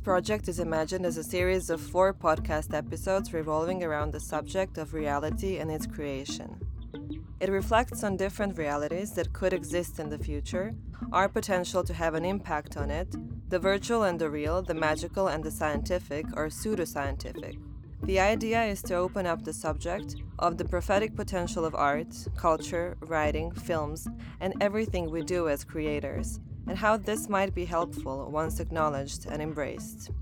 This project is imagined as a series of four podcast episodes revolving around the subject of reality and its creation. It reflects on different realities that could exist in the future, our potential to have an impact on it, the virtual and the real, the magical and the scientific or pseudoscientific. The idea is to open up the subject of the prophetic potential of art, culture, writing, films, and everything we do as creators, and how this might be helpful once acknowledged and embraced.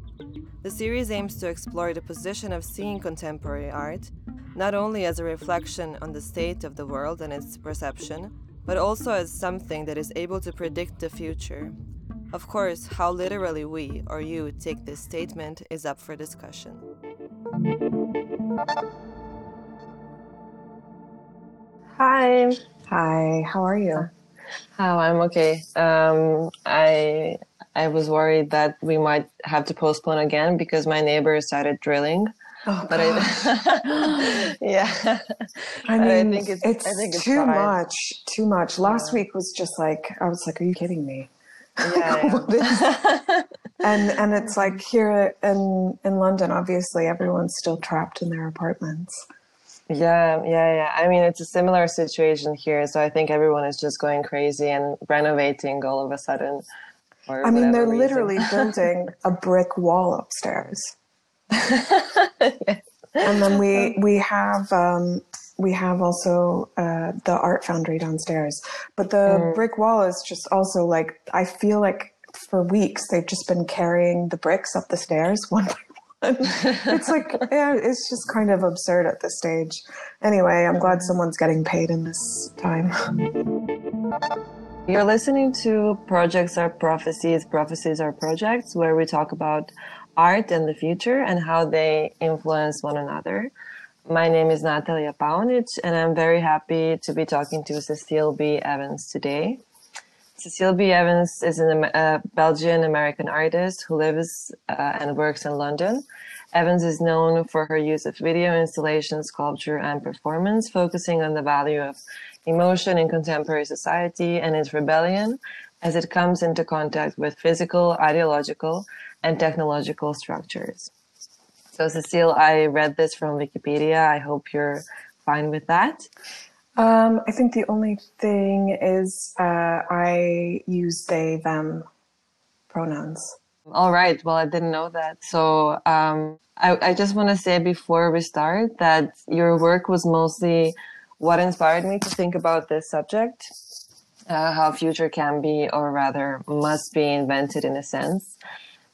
The series aims to explore the position of seeing contemporary art, not only as a reflection on the state of the world and its perception, but also as something that is able to predict the future. Of course, how literally we or you take this statement is up for discussion. Hi. Hi, how are you? How I'm okay. Um, I I was worried that we might have to postpone again because my neighbor started drilling. Oh, but I, yeah, I mean, I think it's, it's, I think it's too fine. much, too much. Last Yeah. week was just like, I was like, are you kidding me? Yeah, is- and and it's like here in in London, obviously everyone's still trapped in their apartments. Yeah, yeah, yeah. I mean, it's a similar situation here, so I think everyone is just going crazy and renovating all of a sudden. I mean, they're reason. literally building a brick wall upstairs. And then we we have um, we have also uh, the art foundry downstairs, but the brick wall is just also like I feel like for weeks they've just been carrying the bricks up the stairs one by one. it's like yeah, it's just kind of absurd at this stage. Anyway, I'm glad someone's getting paid in this time. You're listening to Projects Are Prophecies, Prophecies Are Projects, where we talk about art and the future and how they influence one another. My name is Natalia Paunic, and I'm very happy to be talking to Cecile B. Evans today. Cecile B. Evans is a uh, Belgian American artist who lives uh, and works in London. Evans is known for her use of video installation, sculpture, and performance, focusing on the value of emotion in contemporary society and its rebellion as it comes into contact with physical, ideological, and technological structures. So, Cecile, I read this from Wikipedia. I hope you're fine with that. Um, I think the only thing is uh, I use they them pronouns. All right. Well, I didn't know that. So um, I, I just want to say before we start that your work was mostly what inspired me to think about this subject, uh, how future can be, or rather must be invented in a sense.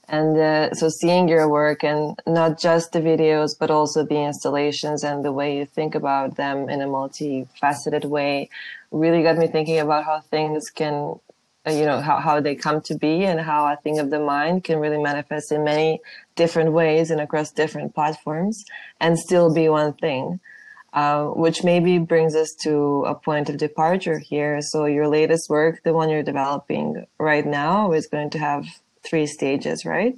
And uh, so seeing your work and not just the videos, but also the installations and the way you think about them in a multifaceted way really got me thinking about how things can uh, you know how, how they come to be and how a thing of the mind can really manifest in many different ways and across different platforms and still be one thing uh, which maybe brings us to a point of departure here. So your latest work the one you're developing right now is going to have three stages right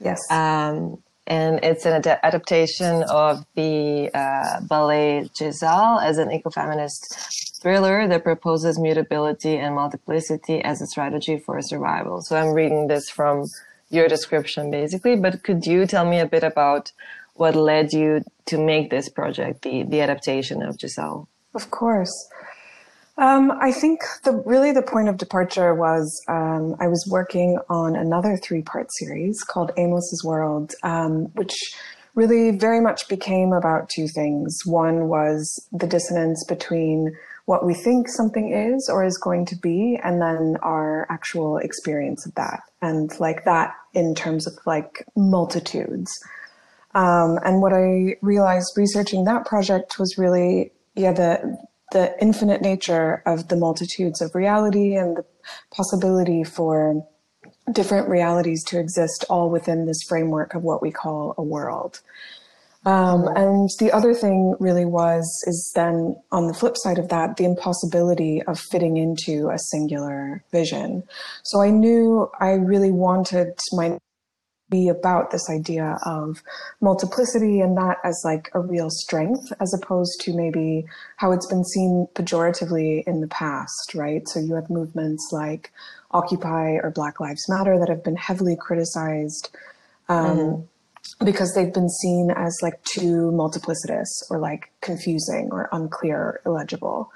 Yes. um, and it's an ad- adaptation of the uh, ballet Giselle as an ecofeminist thriller that proposes mutability and multiplicity as a strategy for survival. So I'm reading this from your description basically, but could you tell me a bit about what led you to make this project, the, the adaptation of Giselle? Of course. Um, I think the really the point of departure was um, I was working on another three part series called Amos's World, um, which really very much became about two things. One was the dissonance between what we think something is or is going to be, and then our actual experience of that, and like that in terms of like multitudes. Um, and what I realized researching that project was really, yeah, the the infinite nature of the multitudes of reality and the possibility for different realities to exist all within this framework of what we call a world. Um, and the other thing really was, is then on the flip side of that, the impossibility of fitting into a singular vision. So I knew I really wanted my be about this idea of multiplicity and that as like a real strength as opposed to maybe how it's been seen pejoratively in the past, right? So you have movements like Occupy or Black Lives Matter that have been heavily criticized Um, mm-hmm. Because they've been seen as like too multiplicitous or like confusing or unclear, or illegible.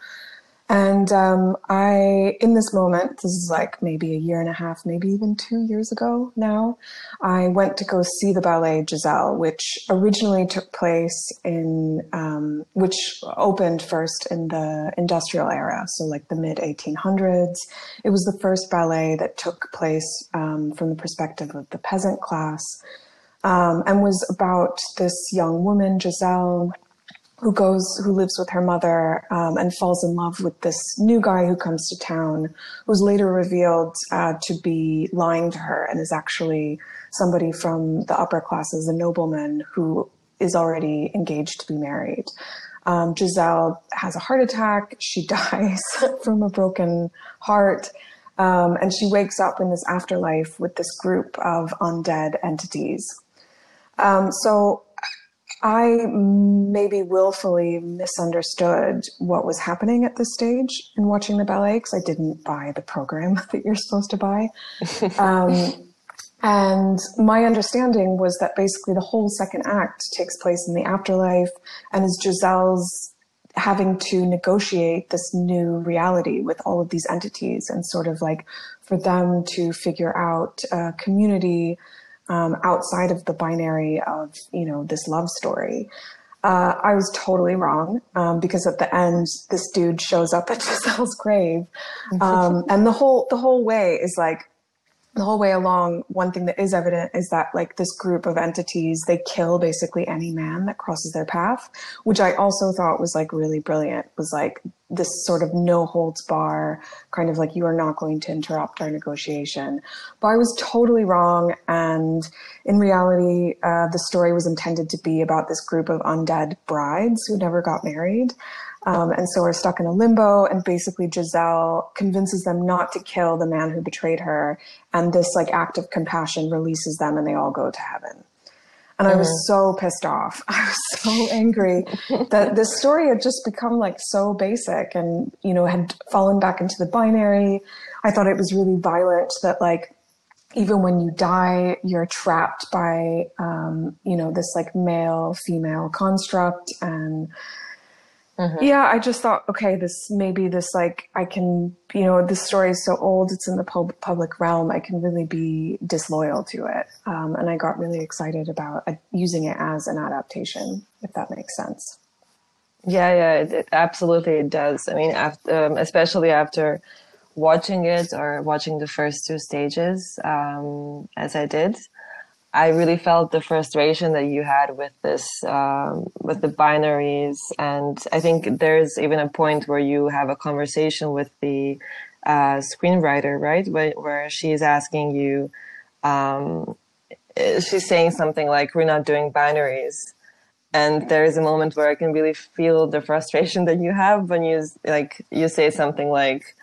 And um, I, in this moment, this is like maybe a year and a half, maybe even two years ago now, I went to go see the ballet Giselle, which originally took place in, um, which opened first in the industrial era, so like the mid 1800s. It was the first ballet that took place um, from the perspective of the peasant class um, and was about this young woman, Giselle who goes, who lives with her mother um, and falls in love with this new guy who comes to town, who's later revealed uh, to be lying to her and is actually somebody from the upper classes, a nobleman who is already engaged to be married. Um, Giselle has a heart attack. She dies from a broken heart. Um, and she wakes up in this afterlife with this group of undead entities. Um, so I maybe willfully misunderstood what was happening at this stage in watching the ballet because I didn't buy the program that you're supposed to buy. um, and my understanding was that basically the whole second act takes place in the afterlife and is Giselle's having to negotiate this new reality with all of these entities and sort of like for them to figure out a community um, outside of the binary of you know this love story. Uh, I was totally wrong um, because at the end, this dude shows up at Giselle's grave, um, and the whole the whole way is like the whole way along, one thing that is evident is that like this group of entities, they kill basically any man that crosses their path, which I also thought was like really brilliant. Was like this sort of no holds bar kind of like you are not going to interrupt our negotiation. But I was totally wrong, and in reality, uh, the story was intended to be about this group of undead brides who never got married. Um, and so are stuck in a limbo. And basically, Giselle convinces them not to kill the man who betrayed her. And this like act of compassion releases them, and they all go to heaven. And I was mm-hmm. so pissed off. I was so angry that this story had just become like so basic and, you know, had fallen back into the binary. I thought it was really violent that like, even when you die, you're trapped by, um, you know, this like male female construct and, Mm-hmm. Yeah, I just thought, okay, this maybe this like I can, you know, this story is so old, it's in the pub- public realm. I can really be disloyal to it, um, and I got really excited about uh, using it as an adaptation, if that makes sense. Yeah, yeah, it, it absolutely it does. I mean, after, um, especially after watching it or watching the first two stages, um, as I did, I really felt the frustration that you had with this, um, with the binaries. And I think there's even a point where you have a conversation with the uh, screenwriter, right? Where, where she's asking you, um, she's saying something like, we're not doing binaries. And there is a moment where I can really feel the frustration that you have when you like, you say something like,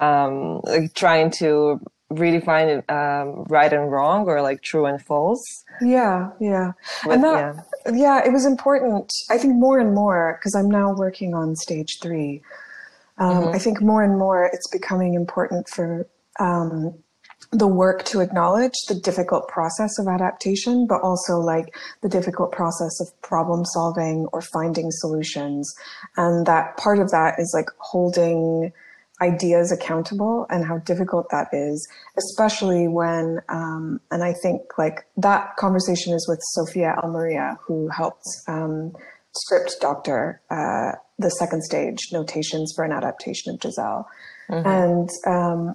um, like trying to redefine it um, right and wrong or like true and false. Yeah, yeah. With, and that, yeah. yeah, it was important. I think more and more, because I'm now working on stage three, um, mm-hmm. I think more and more it's becoming important for um, the work to acknowledge the difficult process of adaptation, but also like the difficult process of problem solving or finding solutions. And that part of that is like holding ideas accountable and how difficult that is, especially when, um, and I think like that conversation is with Sophia Al-Maria, who helped um, script doctor uh, the second stage notations for an adaptation of Giselle. Mm-hmm. And um,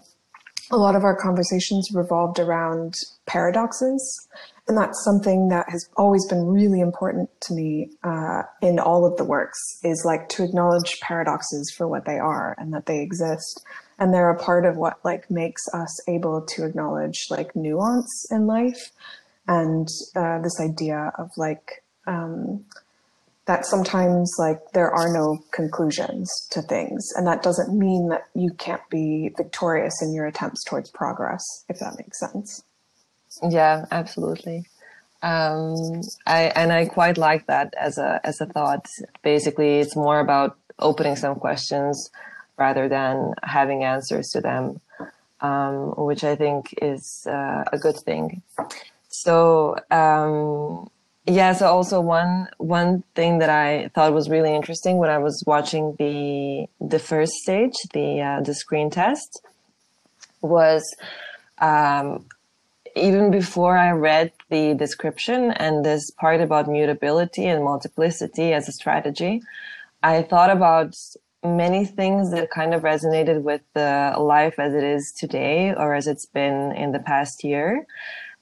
a lot of our conversations revolved around paradoxes and that's something that has always been really important to me uh, in all of the works is like to acknowledge paradoxes for what they are and that they exist. And they're a part of what like makes us able to acknowledge like nuance in life and uh, this idea of like um, that sometimes like there are no conclusions to things. And that doesn't mean that you can't be victorious in your attempts towards progress if that makes sense yeah, absolutely. Um, I and I quite like that as a as a thought. Basically, it's more about opening some questions rather than having answers to them, um, which I think is uh, a good thing. So um, yeah, so also one one thing that I thought was really interesting when I was watching the the first stage, the uh, the screen test, was um, even before I read the description and this part about mutability and multiplicity as a strategy, I thought about many things that kind of resonated with the life as it is today or as it's been in the past year.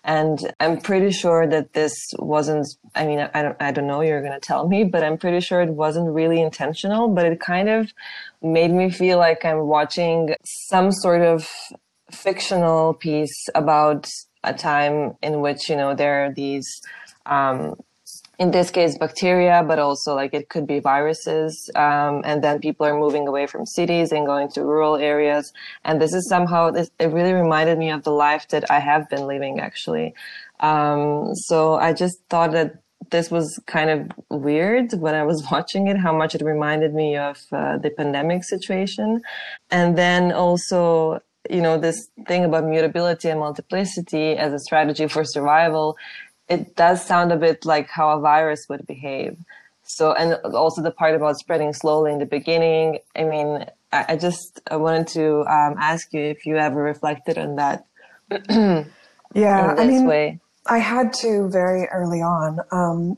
And I'm pretty sure that this wasn't, I mean, I don't, I don't know, you're going to tell me, but I'm pretty sure it wasn't really intentional, but it kind of made me feel like I'm watching some sort of fictional piece about a time in which, you know, there are these, um, in this case bacteria but also like it could be viruses um, and then people are moving away from cities and going to rural areas. And this is somehow this, it really reminded me of the life that i have been living actually. Um, so i just thought that this was kind of weird when i was watching it how much it reminded me of uh, the pandemic situation. And then also you know this thing about mutability and multiplicity as a strategy for survival it does sound a bit like how a virus would behave. So, and also the part about spreading slowly in the beginning. I mean, I, I just I wanted to um, ask you if you ever reflected on that. yeah, I mean, way. I had to very early on. Um,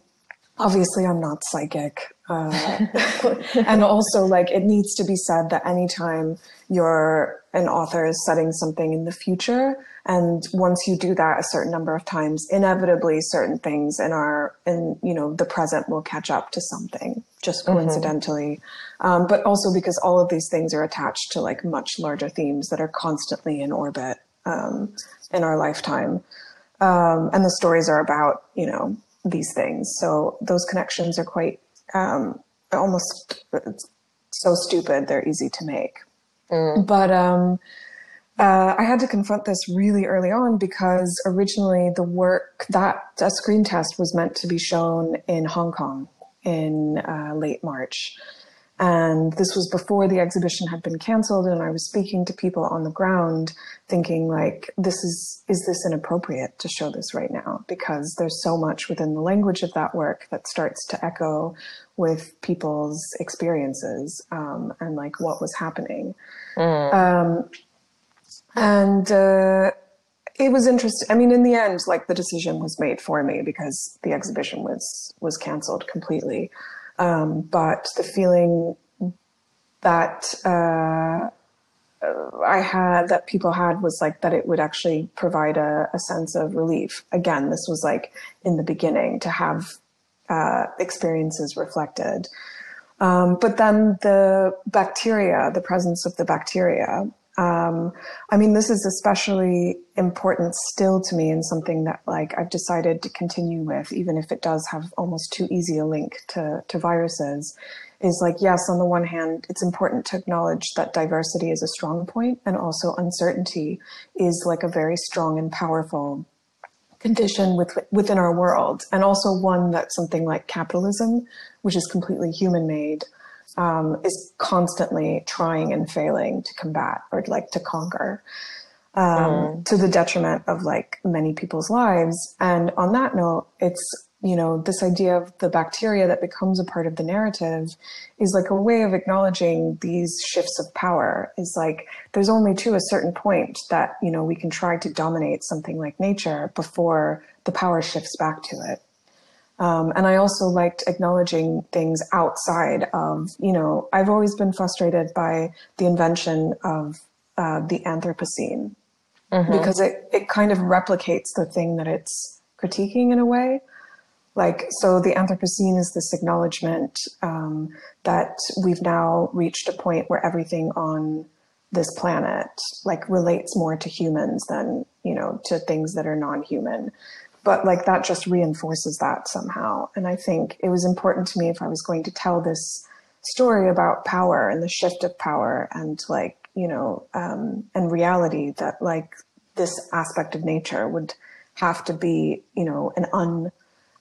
obviously, I'm not psychic, uh, and also like it needs to be said that anytime you're an author is setting something in the future, and once you do that a certain number of times, inevitably certain things in our, in, you know, the present will catch up to something just mm-hmm. coincidentally. Mm-hmm. Um, but also because all of these things are attached to like much larger themes that are constantly in orbit, um, in our lifetime. Um, and the stories are about, you know, these things. So those connections are quite, um, almost so stupid. They're easy to make. Mm. But, um, uh, I had to confront this really early on because originally the work that a screen test was meant to be shown in Hong Kong in uh, late March. And this was before the exhibition had been canceled. And I was speaking to people on the ground thinking like, this is, is this inappropriate to show this right now? Because there's so much within the language of that work that starts to echo with people's experiences, um, and like what was happening. Mm. Um, and uh, it was interesting. I mean, in the end, like the decision was made for me because the exhibition was was canceled completely. Um, but the feeling that uh, I had, that people had, was like that it would actually provide a, a sense of relief. Again, this was like in the beginning to have uh, experiences reflected. Um, but then the bacteria, the presence of the bacteria, um, I mean, this is especially important still to me and something that like I've decided to continue with, even if it does have almost too easy a link to, to viruses is like, yes, on the one hand, it's important to acknowledge that diversity is a strong point and also uncertainty is like a very strong and powerful condition with, within our world. And also one that something like capitalism, which is completely human made, um, is constantly trying and failing to combat or like to conquer um, mm. to the detriment of like many people's lives. And on that note, it's you know this idea of the bacteria that becomes a part of the narrative is like a way of acknowledging these shifts of power is like there's only to a certain point that you know we can try to dominate something like nature before the power shifts back to it um, and I also liked acknowledging things outside of, you know, I've always been frustrated by the invention of uh, the Anthropocene mm-hmm. because it, it kind of replicates the thing that it's critiquing in a way. Like, so the Anthropocene is this acknowledgement um, that we've now reached a point where everything on this planet like relates more to humans than, you know, to things that are non-human but like that just reinforces that somehow. And I think it was important to me if I was going to tell this story about power and the shift of power and like, you know, um, and reality that like this aspect of nature would have to be, you know, an un,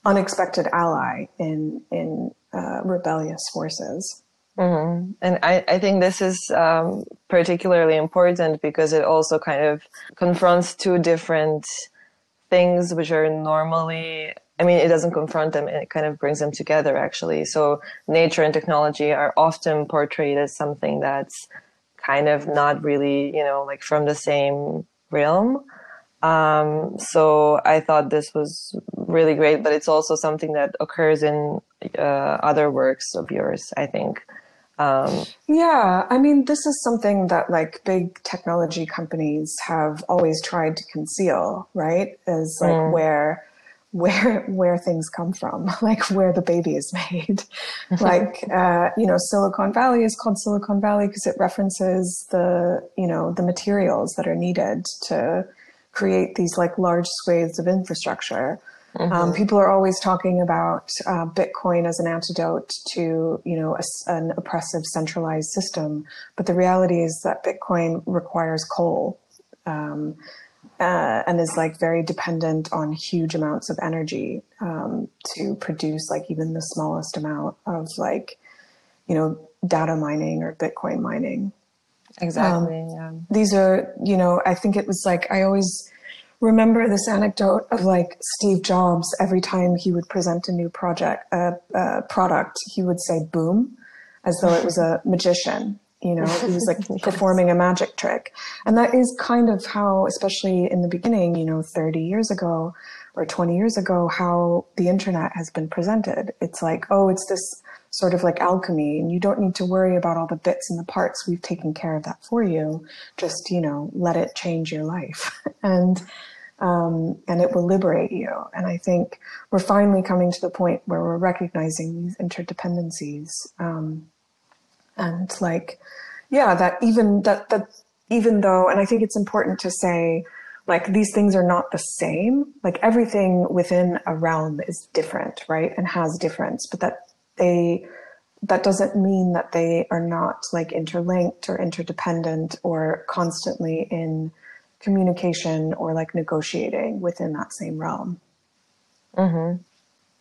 unexpected ally in, in uh, rebellious forces. Mm-hmm. And I, I think this is um, particularly important because it also kind of confronts two different things which are normally I mean, it doesn't confront them; it kind of brings them together. Actually, so nature and technology are often portrayed as something that's kind of not really, you know, like from the same realm. Um, so I thought this was really great, but it's also something that occurs in uh, other works of yours. I think. Um, yeah, I mean, this is something that like big technology companies have always tried to conceal, right? Is like mm. where where where things come from, like where the baby is made. like uh, you know, Silicon Valley is called Silicon Valley because it references the you know the materials that are needed to create these like large swathes of infrastructure. Um, mm-hmm. Um, people are always talking about uh, Bitcoin as an antidote to, you know, a, an oppressive centralized system, but the reality is that Bitcoin requires coal. Um, uh, and is like very dependent on huge amounts of energy um, to produce like even the smallest amount of like you know data mining or bitcoin mining exactly um, yeah. these are you know i think it was like i always remember this anecdote of like steve jobs every time he would present a new project uh, uh, product he would say boom as though it was a magician you know he was like yes. performing a magic trick. And that is kind of how especially in the beginning you know 30 years ago or 20 years ago how the internet has been presented. It's like oh it's this sort of like alchemy and you don't need to worry about all the bits and the parts we've taken care of that for you. Just you know let it change your life. And um, and it will liberate you. And i think we're finally coming to the point where we're recognizing these interdependencies um, and like yeah that even that that even though and i think it's important to say like these things are not the same. Like everything within a realm is different right and has difference but that they that doesn't mean that they are not like interlinked or interdependent or constantly in communication or like negotiating within that same realm mm-hmm.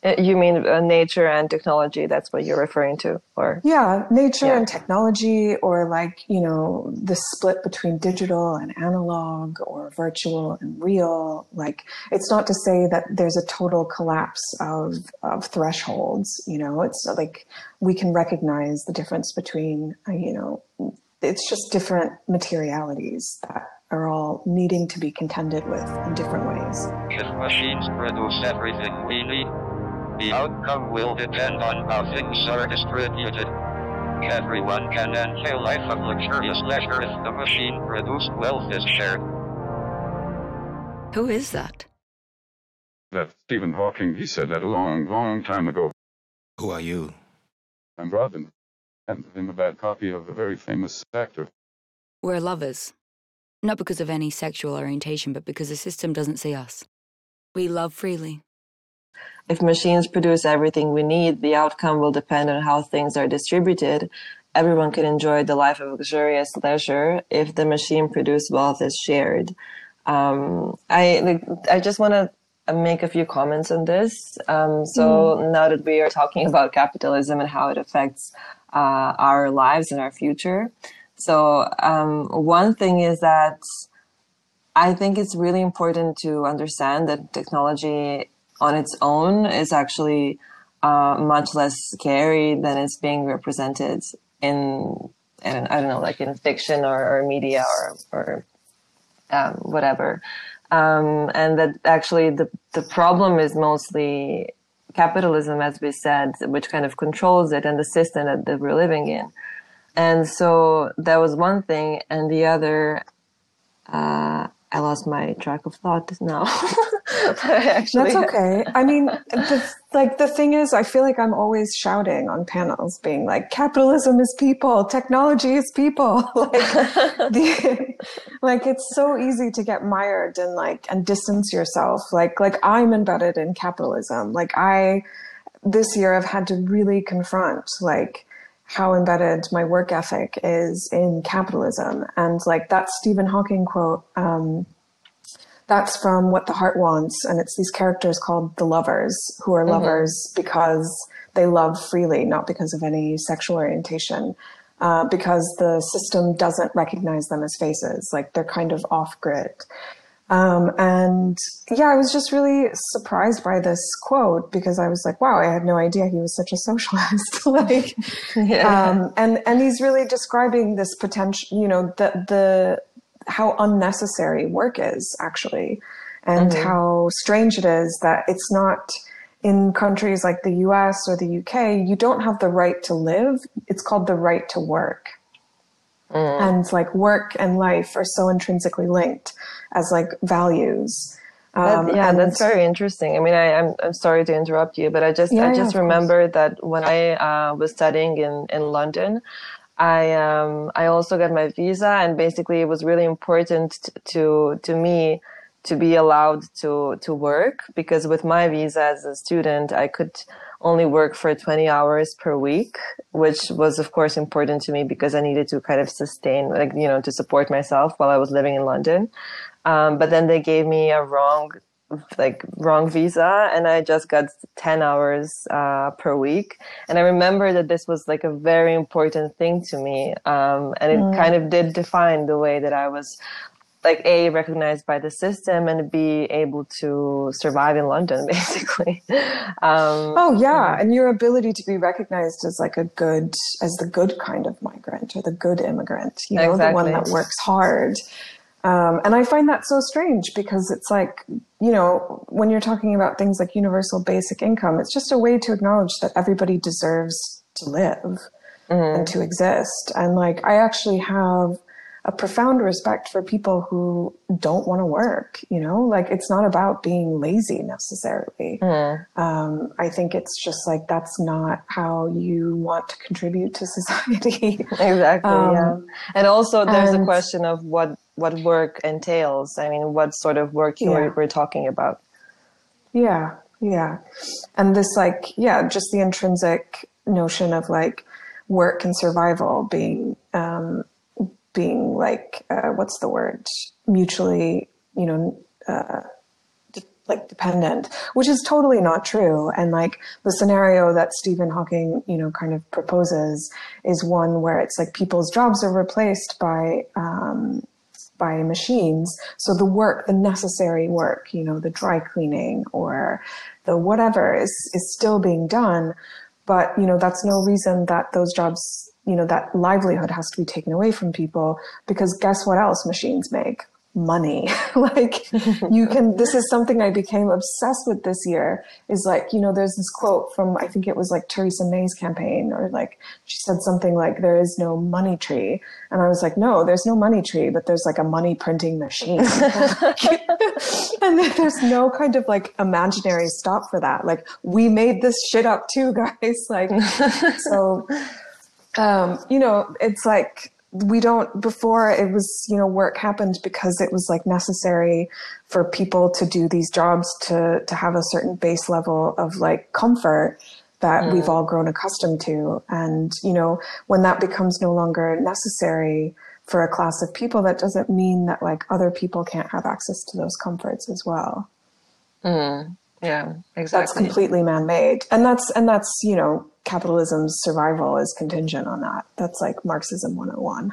Uh, you mean uh, nature and technology? That's what you're referring to, or yeah, nature yeah. and technology, or like you know the split between digital and analog, or virtual and real. Like it's not to say that there's a total collapse of of thresholds. You know, it's like we can recognize the difference between uh, you know it's just different materialities that are all needing to be contended with in different ways. If machines produce everything we need the outcome will depend on how things are distributed. Everyone can enjoy life of luxurious leisure if the machine produced wealth is shared. Who is that? That Stephen Hawking, he said that a long, long time ago. Who are you? I'm Robin, and I'm a bad copy of a very famous actor. We're lovers. Not because of any sexual orientation, but because the system doesn't see us. We love freely, if machines produce everything we need, the outcome will depend on how things are distributed. Everyone can enjoy the life of luxurious leisure if the machine produced wealth is shared. Um, I I just want to make a few comments on this. Um, so mm. now that we are talking about capitalism and how it affects uh, our lives and our future, so um, one thing is that I think it's really important to understand that technology on its own is actually uh, much less scary than it's being represented in, in I don't know, like in fiction or, or media or, or um, whatever. Um, and that actually the, the problem is mostly capitalism, as we said, which kind of controls it and the system that, that we're living in. And so that was one thing. And the other, uh, I lost my track of thought now. Actually, that's okay. I mean, the, like the thing is, I feel like I'm always shouting on panels, being like, "Capitalism is people, technology is people." like, the, like it's so easy to get mired and like and distance yourself. Like, like I'm embedded in capitalism. Like I, this year, I've had to really confront like how embedded my work ethic is in capitalism. And like that Stephen Hawking quote, um, that's from What the Heart Wants. And it's these characters called the lovers who are mm-hmm. lovers because they love freely, not because of any sexual orientation. Uh, because the system doesn't recognize them as faces, like they're kind of off grid. Um, and yeah, I was just really surprised by this quote because I was like, wow, I had no idea he was such a socialist. like, yeah. um, and, and he's really describing this potential, you know, the, the, how unnecessary work is actually and mm-hmm. how strange it is that it's not in countries like the US or the UK, you don't have the right to live. It's called the right to work. Mm. And like work and life are so intrinsically linked as like values. Um, that, yeah, and that's very interesting. I mean, I, am I'm, I'm sorry to interrupt you, but I just yeah, I just yeah, remember that when I uh, was studying in in London, I um I also got my visa, and basically it was really important to to me to be allowed to to work because with my visa as a student, I could only work for 20 hours per week, which was of course important to me because I needed to kind of sustain, like, you know, to support myself while I was living in London. Um, but then they gave me a wrong, like wrong visa and I just got 10 hours, uh, per week. And I remember that this was like a very important thing to me. Um, and it mm. kind of did define the way that I was like a recognized by the system and be able to survive in london basically. Um, oh yeah. and your ability to be recognized as like a good as the good kind of migrant or the good immigrant you know exactly. the one that works hard. Um, and i find that so strange because it's like you know when you're talking about things like universal basic income it's just a way to acknowledge that everybody deserves to live mm-hmm. and to exist. And like i actually have a profound respect for people who don't want to work. You know, like it's not about being lazy necessarily. Mm. Um, I think it's just like that's not how you want to contribute to society. exactly. Um, yeah. And also, there's and, a question of what what work entails. I mean, what sort of work yeah. we're, we're talking about. Yeah, yeah, and this like yeah, just the intrinsic notion of like work and survival being um, being like uh, what's the word? Mutually you know uh, de- like dependent which is totally not true. And like the scenario that stephen hawking you know kind of proposes is one where it's like people's jobs are replaced by um, by machines. So the work the necessary work you know the dry cleaning or the whatever is is still being done. But you know that's no reason that those jobs you know, that livelihood has to be taken away from people because guess what else machines make? Money. like you can, this is something I became obsessed with this year is like, you know, there's this quote from, I think it was like Theresa May's campaign or like she said something like, there is no money tree. And I was like, no, there's no money tree, but there's like a money printing machine. and there's no kind of like imaginary stop for that. Like we made this shit up too, guys. Like, so um, you know, it's like we don't before it was you know work happened because it was like necessary for people to do these jobs to to have a certain base level of like comfort that mm. we've all grown accustomed to and you know when that becomes no longer necessary for a class of people that doesn't mean that like other people can't have access to those comforts as well mm. yeah exactly that's completely man-made and that's and that's you know capitalism's survival is contingent on that. That's like Marxism 101.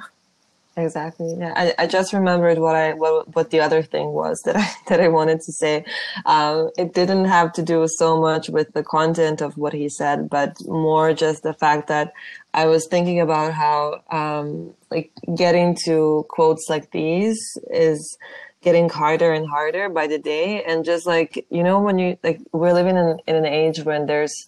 Exactly. Yeah, I, I just remembered what I what what the other thing was that I that I wanted to say. Um, it didn't have to do so much with the content of what he said, but more just the fact that I was thinking about how um, like getting to quotes like these is getting harder and harder by the day, and just like you know when you like we're living in in an age when there's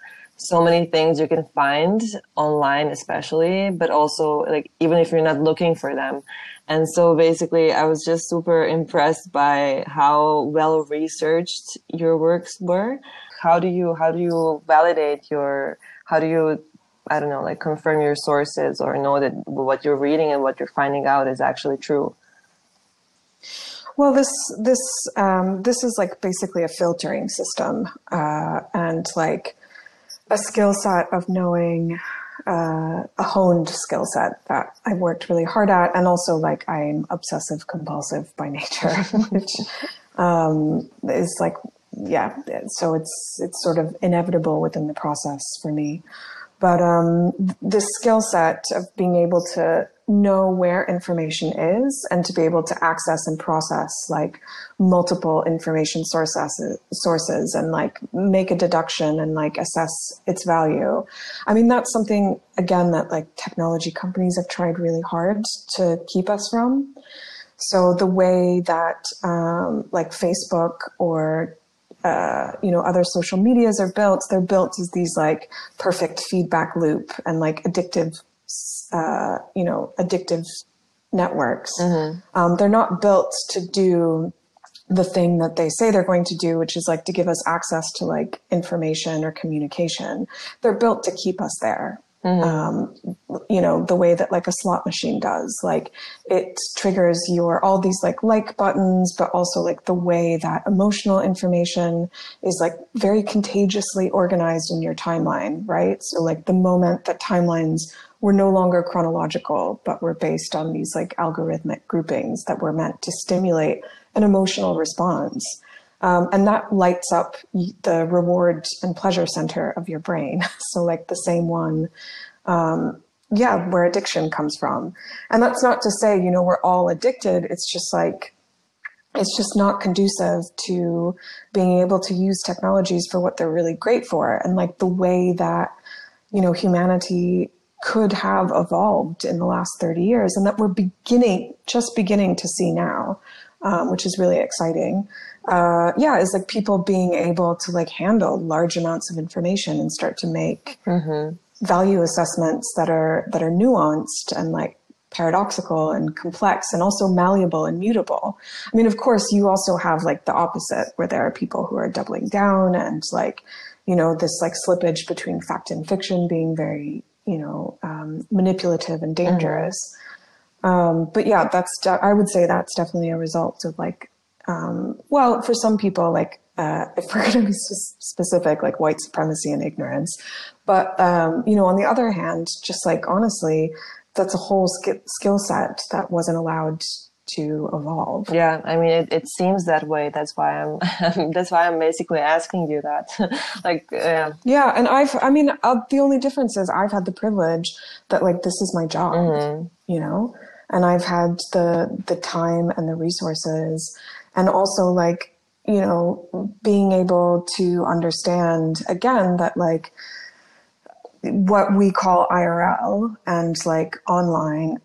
so many things you can find online especially but also like even if you're not looking for them. And so basically i was just super impressed by how well researched your works were. How do you how do you validate your how do you i don't know like confirm your sources or know that what you're reading and what you're finding out is actually true? Well, this this um, this is like basically a filtering system, uh, and like a skill set of knowing uh, a honed skill set that I've worked really hard at, and also like I'm obsessive compulsive by nature, which um, is like yeah. So it's it's sort of inevitable within the process for me. But um, this skill set of being able to know where information is and to be able to access and process like multiple information sources sources and like make a deduction and like assess its value. I mean that's something again that like technology companies have tried really hard to keep us from. So the way that um, like facebook or uh, you know other social medias are built they're built as these like perfect feedback loop and like addictive uh, you know, addictive networks. Mm-hmm. Um, they're not built to do the thing that they say they're going to do, which is like to give us access to like information or communication. They're built to keep us there. Mm-hmm. Um, you know, the way that like a slot machine does, like it triggers your, all these like like buttons, but also like the way that emotional information is like very contagiously organized in your timeline, right? So like the moment that timelines were no longer chronological, but were based on these like algorithmic groupings that were meant to stimulate an emotional response. Um, and that lights up the reward and pleasure center of your brain. So, like the same one, um, yeah, where addiction comes from. And that's not to say, you know, we're all addicted. It's just like, it's just not conducive to being able to use technologies for what they're really great for. And like the way that, you know, humanity could have evolved in the last 30 years and that we're beginning, just beginning to see now, um, which is really exciting. Uh, yeah, is like people being able to like handle large amounts of information and start to make mm-hmm. value assessments that are, that are nuanced and like paradoxical and complex and also malleable and mutable. I mean, of course, you also have like the opposite where there are people who are doubling down and like, you know, this like slippage between fact and fiction being very you know, um, manipulative and dangerous. Mm-hmm. Um, but yeah, that's, de- I would say that's definitely a result of like, um, well, for some people, like, uh, if we're going to be specific, like white supremacy and ignorance. But, um, you know, on the other hand, just like honestly, that's a whole sk- skill set that wasn't allowed to evolve. Yeah, I mean, it, it seems that way. That's why I'm that's why I'm basically asking you that. like, yeah, yeah. And I've, I mean, uh, the only difference is I've had the privilege that like this is my job, mm-hmm. you know, and I've had the the time and the resources, and also like you know being able to understand again that like what we call IRL and like online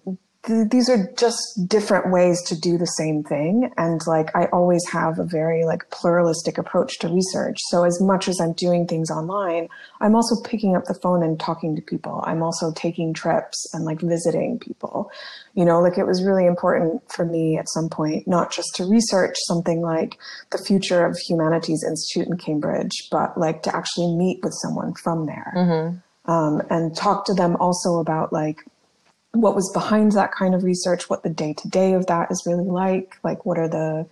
these are just different ways to do the same thing. And like i always have a very like pluralistic approach to research. So as much as i'm doing things online i'm also picking up the phone and talking to people. I'm also taking trips and like visiting people. You know like it was really important for me at some point not just to research something like the future of humanities institute in cambridge but like to actually meet with someone from there. Mm-hmm. um, and talk to them also about like what was behind that kind of research, what the day to day of that is really like, like what are the,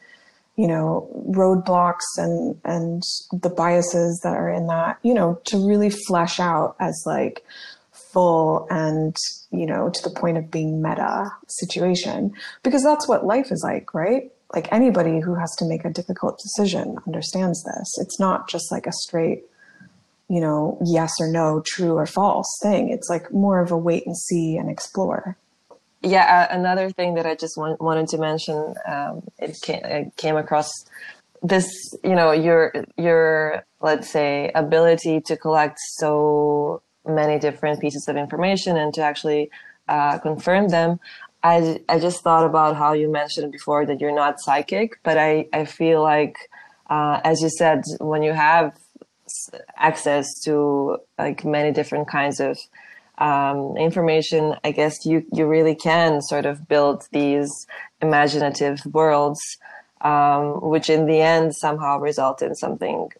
you know, roadblocks and, and the biases that are in that, you know, to really flesh out as like full and, you know, to the point of being meta situation, because that's what life is like, right? Like anybody who has to make a difficult decision understands this. It's not just like a straight, you know, yes or no, true or false thing. It's like more of a wait and see and explore. Yeah, uh, another thing that I just want, wanted to mention, um, it, came, it came across this, you know, your your let's say ability to collect so many different pieces of information and to actually uh, confirm them. I I just thought about how you mentioned before that you're not psychic, but I I feel like, uh, as you said, when you have access to like many different kinds of um, information, I guess you you really can sort of build these imaginative worlds, um, which in the end somehow result in something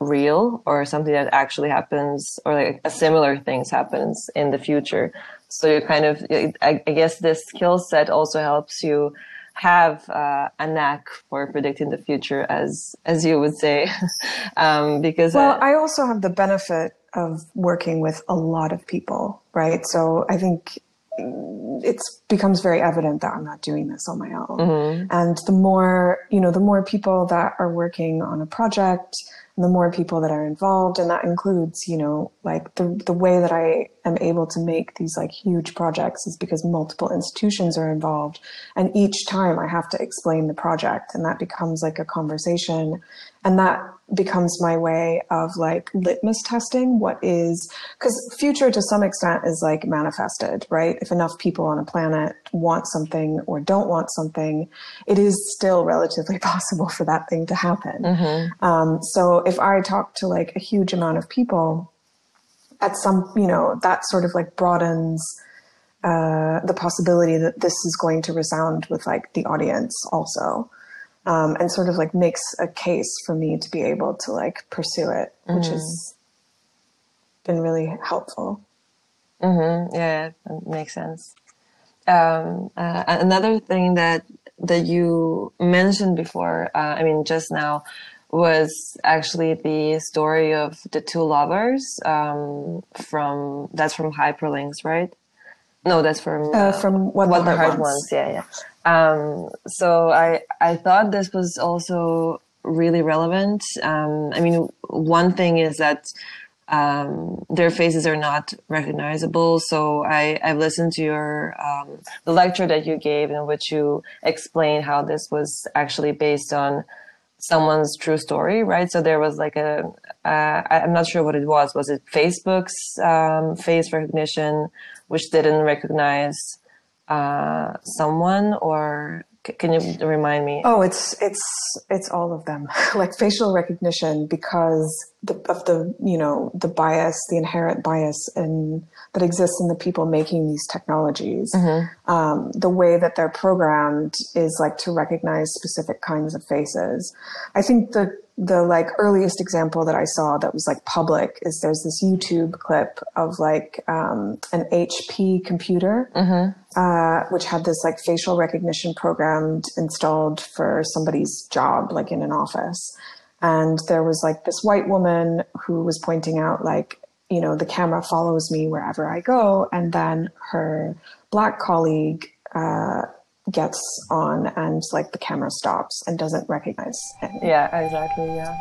real or something that actually happens, or like a similar things happens in the future. So you kind of, I, I guess, this skill set also helps you have uh, a knack for predicting the future, as as you would say, um, because well, uh, I also have the benefit of working with a lot of people, right? So I think it becomes very evident that I'm not doing this on my own. Mm-hmm. And the more, you know, the more people that are working on a project, and the more people that are involved, and that includes, you know, like the the way that I am able to make these like huge projects is because multiple institutions are involved, and each time I have to explain the project, and that becomes like a conversation, and that becomes my way of like litmus testing what is because future to some extent is like manifested right? If enough people on a planet want something or don't want something it is still relatively possible for that thing to happen. Mm-hmm. um, so if i talk to like a huge amount of people at some you know that sort of like broadens uh, the possibility that this is going to resound with like the audience also um, and sort of like makes a case for me to be able to like pursue it, mm-hmm. which has been really helpful. Mm-hmm. Yeah, that makes sense. Um, uh, another thing that that you mentioned before, uh, I mean, just now, was actually the story of the two lovers um, from that's from Hyperlinks, right? No, that's from uh, from what, what the Heart Wants. Yeah, yeah. Um, so I I thought this was also really relevant. Um, I mean, one thing is that um, their faces are not recognizable. So I I've listened to your um, the lecture that you gave in which you explained how this was actually based on someone's true story, right? So there was like a uh, I'm not sure what it was. Was it Facebook's um, face recognition, which didn't recognize uh, someone or can you remind me? Oh it's it's it's all of them. Like facial recognition because the, of the you know the bias the inherent bias in that exists in the people making these technologies. Mm-hmm. um, the way that they're programmed is like to recognize specific kinds of faces. I think the the like earliest example that I saw that was like public is there's this YouTube clip of like um, an HP computer, mm-hmm. uh, which had this like facial recognition program installed for somebody's job, like in an office. And there was like this white woman who was pointing out like, you know, the camera follows me wherever I go. And then her black colleague, uh, gets on and like the camera stops and doesn't recognize him. Yeah, exactly. Yeah.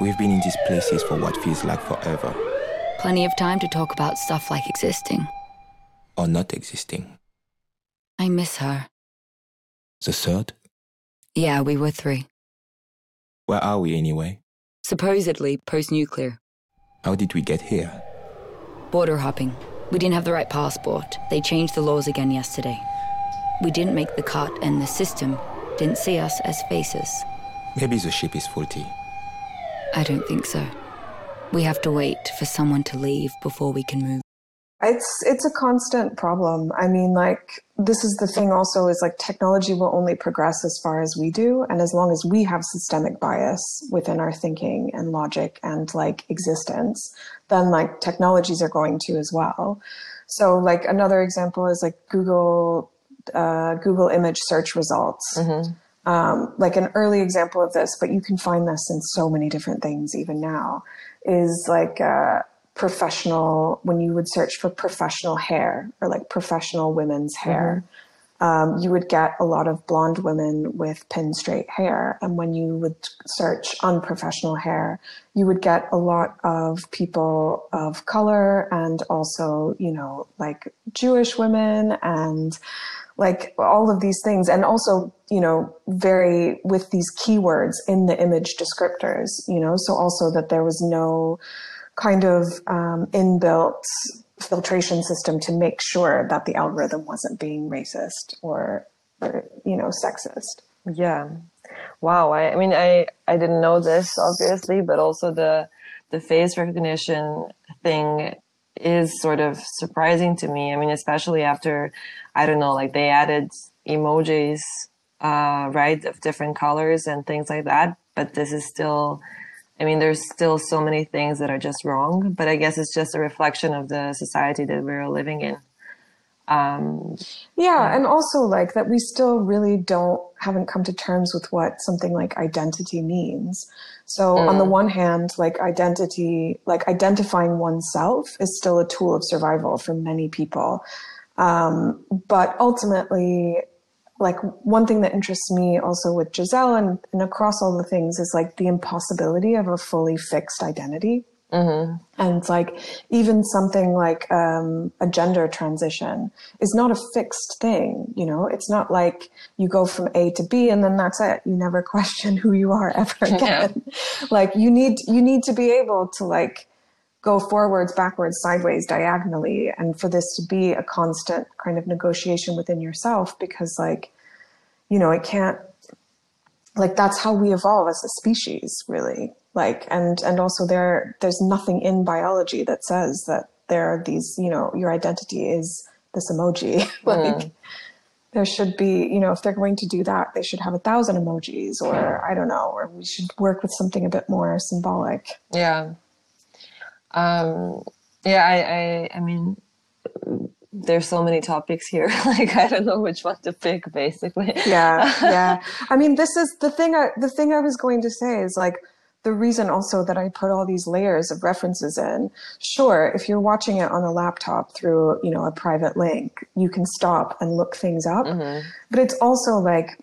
We've been in these places for what feels like forever. Plenty of time to talk about stuff like existing. Or not existing. I miss her. The third? Yeah, we were three. Where are we anyway? Supposedly post nuclear. How did we get here? Border hopping. We didn't have the right passport. They changed the laws again yesterday. We didn't make the cut, and the system didn't see us as faces. Maybe the ship is faulty. I don't think so. We have to wait for someone to leave before we can move. It's it's a constant problem. I mean, like this is the thing. Also, is like technology will only progress as far as we do, and as long as we have systemic bias within our thinking and logic and like existence, then like technologies are going to as well. So, like another example is like Google uh, Google image search results. Mm-hmm. Um, like an early example of this, but you can find this in so many different things even now, is like uh, professional, when you would search for professional hair or like professional women's hair. Mm-hmm. Um, you would get a lot of blonde women with pin straight hair. And when you would search unprofessional hair, you would get a lot of people of color and also, you know, like Jewish women and like all of these things and also you know very with these keywords in the image descriptors you know so also that there was no kind of um, inbuilt filtration system to make sure that the algorithm wasn't being racist or, or you know sexist. Yeah. Wow. I, I mean i i didn't know this obviously but also the the face recognition thing is sort of surprising to me. I mean, especially after, I don't know, like they added emojis, uh, right, of different colors and things like that. But this is still, I mean, there's still so many things that are just wrong. But I guess it's just a reflection of the society that we're living in. Um, yeah, and also like that we still really don't haven't come to terms with what something like identity means. So mm. on the mm. one hand, like identity, like identifying oneself is still a tool of survival for many people. Um, but ultimately, like one thing that interests me also with Giselle and, and across all the things is like the impossibility of a fully fixed identity. Mm-hmm. And it's like even something like um, a gender transition is not a fixed thing. You know, it's not like you go from A to B and then that's it. You never question who you are ever again. like you need you need to be able to like go forwards, backwards, sideways, diagonally, and for this to be a constant kind of negotiation within yourself because like you know it can't like that's how we evolve as a species really like and and also there there's nothing in biology that says that there are these you know your identity is this emoji like Mm. there should be you know if they're going to do that they should have a thousand emojis or i don't know or we should work with something a bit more symbolic Yeah. Um, yeah, I, I, I mean, there's so many topics here. like, I don't know which one to pick, basically. yeah yeah i mean this is the thing i the thing i was going to say is like the reason also that i put all these layers of references in sure if you're watching it on a laptop through you know a private link you can stop and look things up but it's also like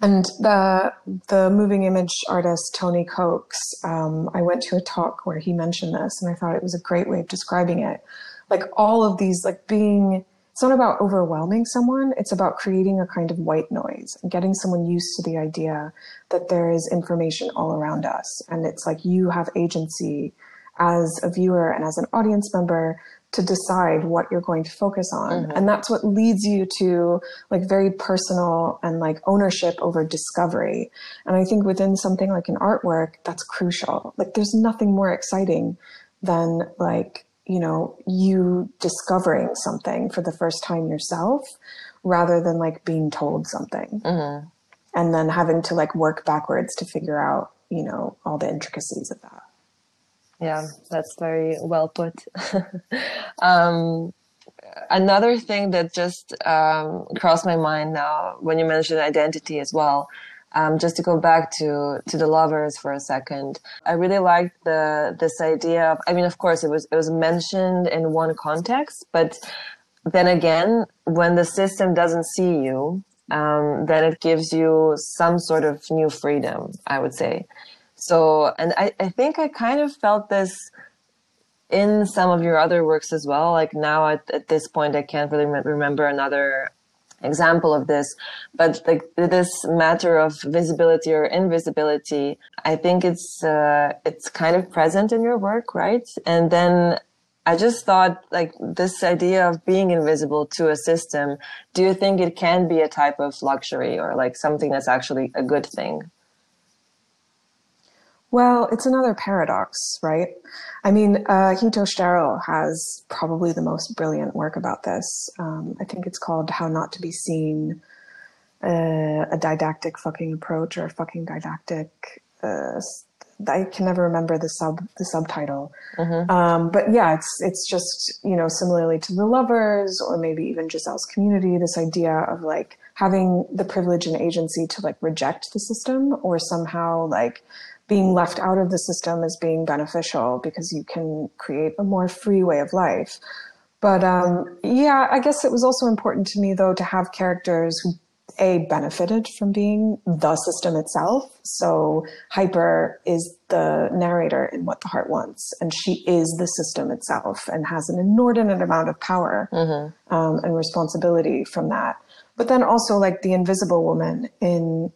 and the the moving image artist Tony Cokes, um, I went to a talk where he mentioned this, and I thought it was a great way of describing it. Like all of these, like being, it's not about overwhelming someone; it's about creating a kind of white noise and getting someone used to the idea that there is information all around us, and it's like you have agency as a viewer and as an audience member to decide what you're going to focus on. Mm-hmm. And that's what leads you to like very personal and like ownership over discovery. And I think within something like an artwork, that's crucial. Like there's nothing more exciting than like, you know, you discovering something for the first time yourself rather than like being told something and then having to like work backwards to figure out, you know, all the intricacies of that. Yeah, that's very well put. um, another thing that just um, crossed my mind now when you mentioned identity as well. Um, just to go back to to the lovers for a second, I really liked the this idea of. I mean, of course, it was it was mentioned in one context, but then again, when the system doesn't see you, um, then it gives you some sort of new freedom. I would say. So, and I, I think I kind of felt this in some of your other works as well. Like now at, at this point, I can't really remember another example of this, but like this matter of visibility or invisibility, I think it's, uh, it's kind of present in your work, right? And then I just thought like this idea of being invisible to a system, do you think it can be a type of luxury or like something that's actually a good thing? Well, it's another paradox, right? I mean, uh, Hito Steyerl has probably the most brilliant work about this. Um, I think it's called How Not to Be Seen, uh, a didactic fucking approach or a fucking didactic. Uh, I can never remember the sub the subtitle, um, but yeah, it's it's just you know similarly to the lovers or maybe even Giselle's community. This idea of like having the privilege and agency to like reject the system or somehow like being left out of the system as being beneficial because you can create a more free way of life. But um, yeah, I guess it was also important to me though to have characters who a benefited from being the system itself. So Hyper is the narrator in What the Heart Wants, and she is the system itself and has an inordinate amount of power um, and responsibility from that. But then also like the Invisible Woman in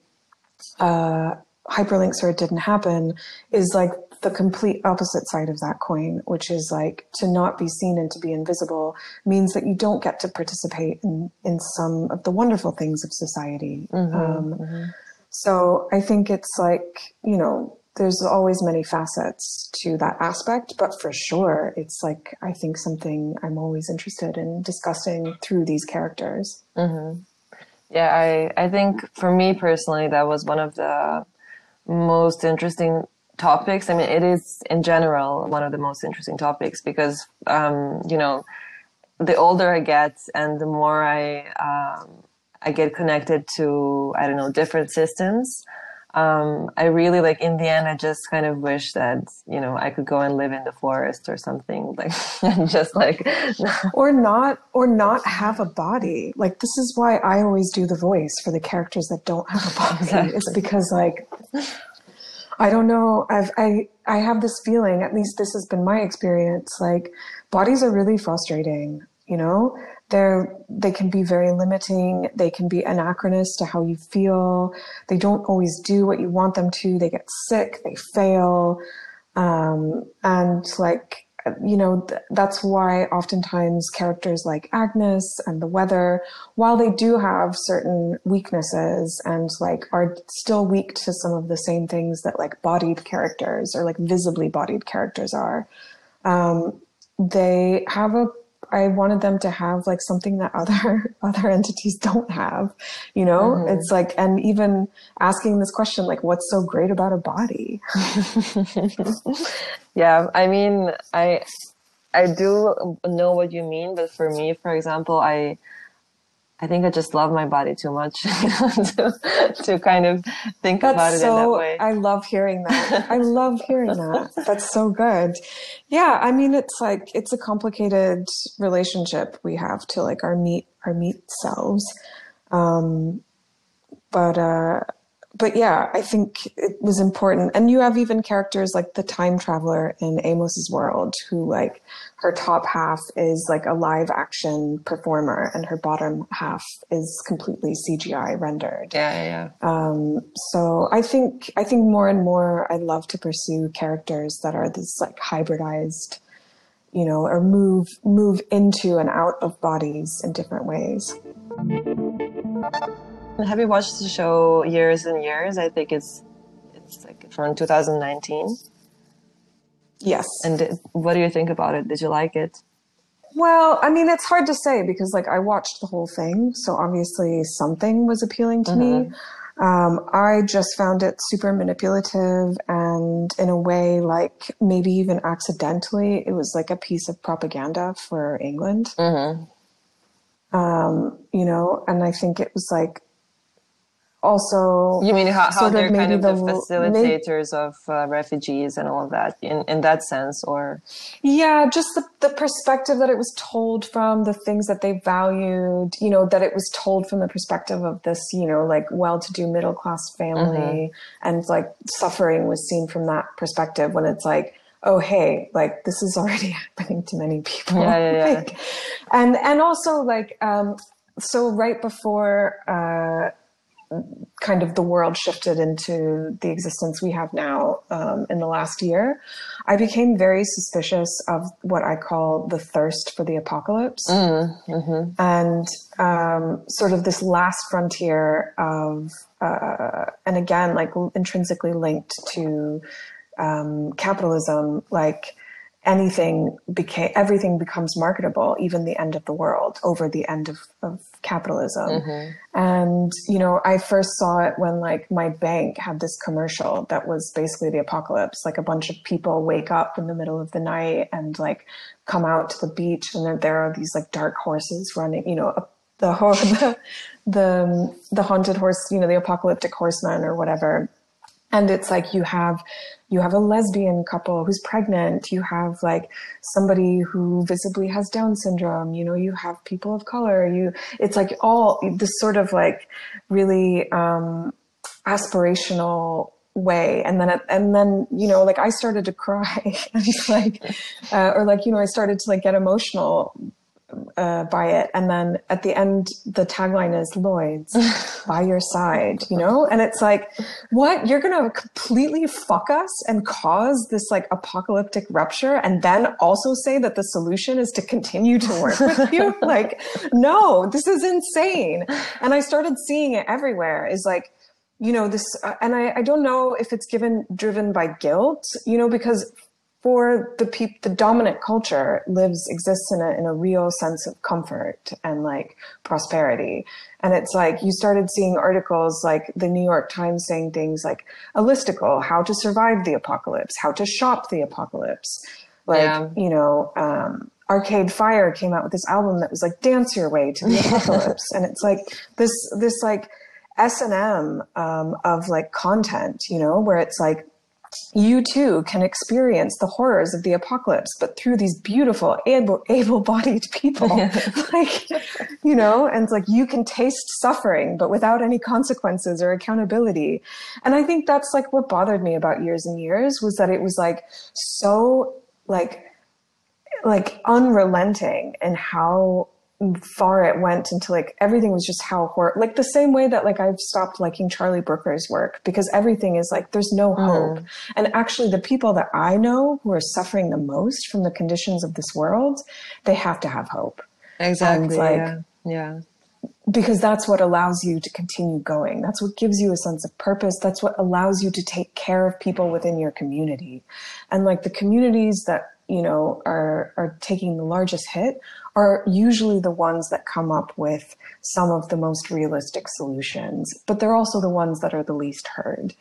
uh, hyperlinks or it didn't happen is like the complete opposite side of that coin, which is like to not be seen and to be invisible means that you don't get to participate in, in some of the wonderful things of society. Mm-hmm, um, mm-hmm. So I think it's like, you know, there's always many facets to that aspect, but for sure, it's like, I think something I'm always interested in discussing through these characters. Mm-hmm. Yeah, I, I think for me personally, that was one of the most interesting topics. I mean, it is in general one of the most interesting topics because, um, you know, the older I get and the more I, um, I get connected to, I don't know, different systems, um, I really like in the end, I just kind of wish that, you know, I could go and live in the forest or something like, and just like, or not, or not have a body. Like, this is why I always do the voice for the characters that don't have a body. Exactly. It's because like, I don't know. I've, I, I have this feeling, at least this has been my experience, like bodies are really frustrating, you know? They're, they can be very limiting. They can be anachronous to how you feel. They don't always do what you want them to. They get sick. They fail. Um, and like, you know, th- that's why oftentimes characters like Agnes and the weather, while they do have certain weaknesses and like are still weak to some of the same things that like bodied characters or like visibly bodied characters are, um, they have a I wanted them to have like something that other other entities don't have, you know? Mhm. It's like and even asking this question like what's so great about a body? yeah, I mean, I, I do know what you mean, but for me, for example, I, I think I just love my body too much to, to kind of think about That's it in that so way. I love hearing that. I love hearing that. That's so good. Yeah, I mean it's like it's a complicated relationship we have to like our meat our meat selves. Um but uh but yeah, I think it was important. And you have even characters like the time traveler in Amos's world, who like her top half is like a live action performer, and her bottom half is completely CGI rendered. yeah, yeah, yeah. Um, so I think I think more and more I love to pursue characters that are this like hybridized, you know, or move move into and out of bodies in different ways. Have you watched the show Years and Years? I think it's it's like from 2019. Yes. And did- what do you think about it? Did you like it? Well, I mean, it's hard to say because like I watched the whole thing, so obviously something was appealing to me. Um, I just found it super manipulative and in a way, like maybe even accidentally, it was like a piece of propaganda for England. Mm-hmm. Um, you know, and I think it was like also You mean how, how they're kind of the, the- facilitators of uh, refugees and all of that in, in that sense, or Yeah, just the, the perspective that it was told from, the things that they valued, you know, that it was told from the perspective of this, you know, like well to do middle class family and like suffering was seen from that perspective when it's like, oh hey, like this is already happening to many people. Yeah, yeah, yeah. Like, and and also like um so right before uh kind of the world shifted into the existence we have now um, in the last year, I became very suspicious of what I call the thirst for the apocalypse. And um, sort of this last frontier of, uh, and again, like intrinsically linked to um, capitalism, like anything became everything becomes marketable even the end of the world over the end of, of capitalism. Mm-hmm. And you know i first saw it when like my bank had this commercial that was basically the apocalypse. Like a bunch of people wake up in the middle of the night and like come out to the beach and there, there are these like dark horses running you know up the the the, the haunted horse you know the apocalyptic horseman or whatever and it's like you have you have a lesbian couple who's pregnant. You have like somebody who visibly has down syndrome. You know you have people of color. You it's like all this sort of like really um aspirational way. And then and then you know like i started to cry and like uh, or like you know i started to like get emotional uh, by it. And then at the end, the tagline is Lloyd's by your side, you know? And it's like, what? You're going to completely fuck us and cause this like apocalyptic rupture and then also say that the solution is to continue to work with you? like, no, this is insane. And I started seeing it everywhere is like, you know, this, uh, and I, I don't know if it's given, driven by guilt, you know, because for the peop- the dominant culture lives exists in a in a real sense of comfort and like prosperity. And it's like you started seeing articles like the New York Times saying things like a listicle how to survive the apocalypse how to shop the apocalypse. Like Yeah. you know um Arcade Fire came out with this album that was like dance your way to the apocalypse. And it's like this this like S and M um, of like content, you know, where it's like you too can experience the horrors of the apocalypse, but through these beautiful, able, able-bodied people, like, you know, and it's like you can taste suffering, but without any consequences or accountability. And I think that's like what bothered me about years and years was that it was like so like, like unrelenting and how far it went into like everything was just how horror like the same way that like I've stopped liking Charlie Brooker's work because everything is like there's no mm. hope. Mm. And actually the people that I know who are suffering the most from the conditions of this world, they have to have hope. Exactly. like, yeah. yeah. Because that's what allows you to continue going. That's what gives you a sense of purpose. That's what allows you to take care of people within your community. And like the communities that you know are are taking the largest hit are usually the ones that come up with some of the most realistic solutions, but they're also the ones that are the least heard.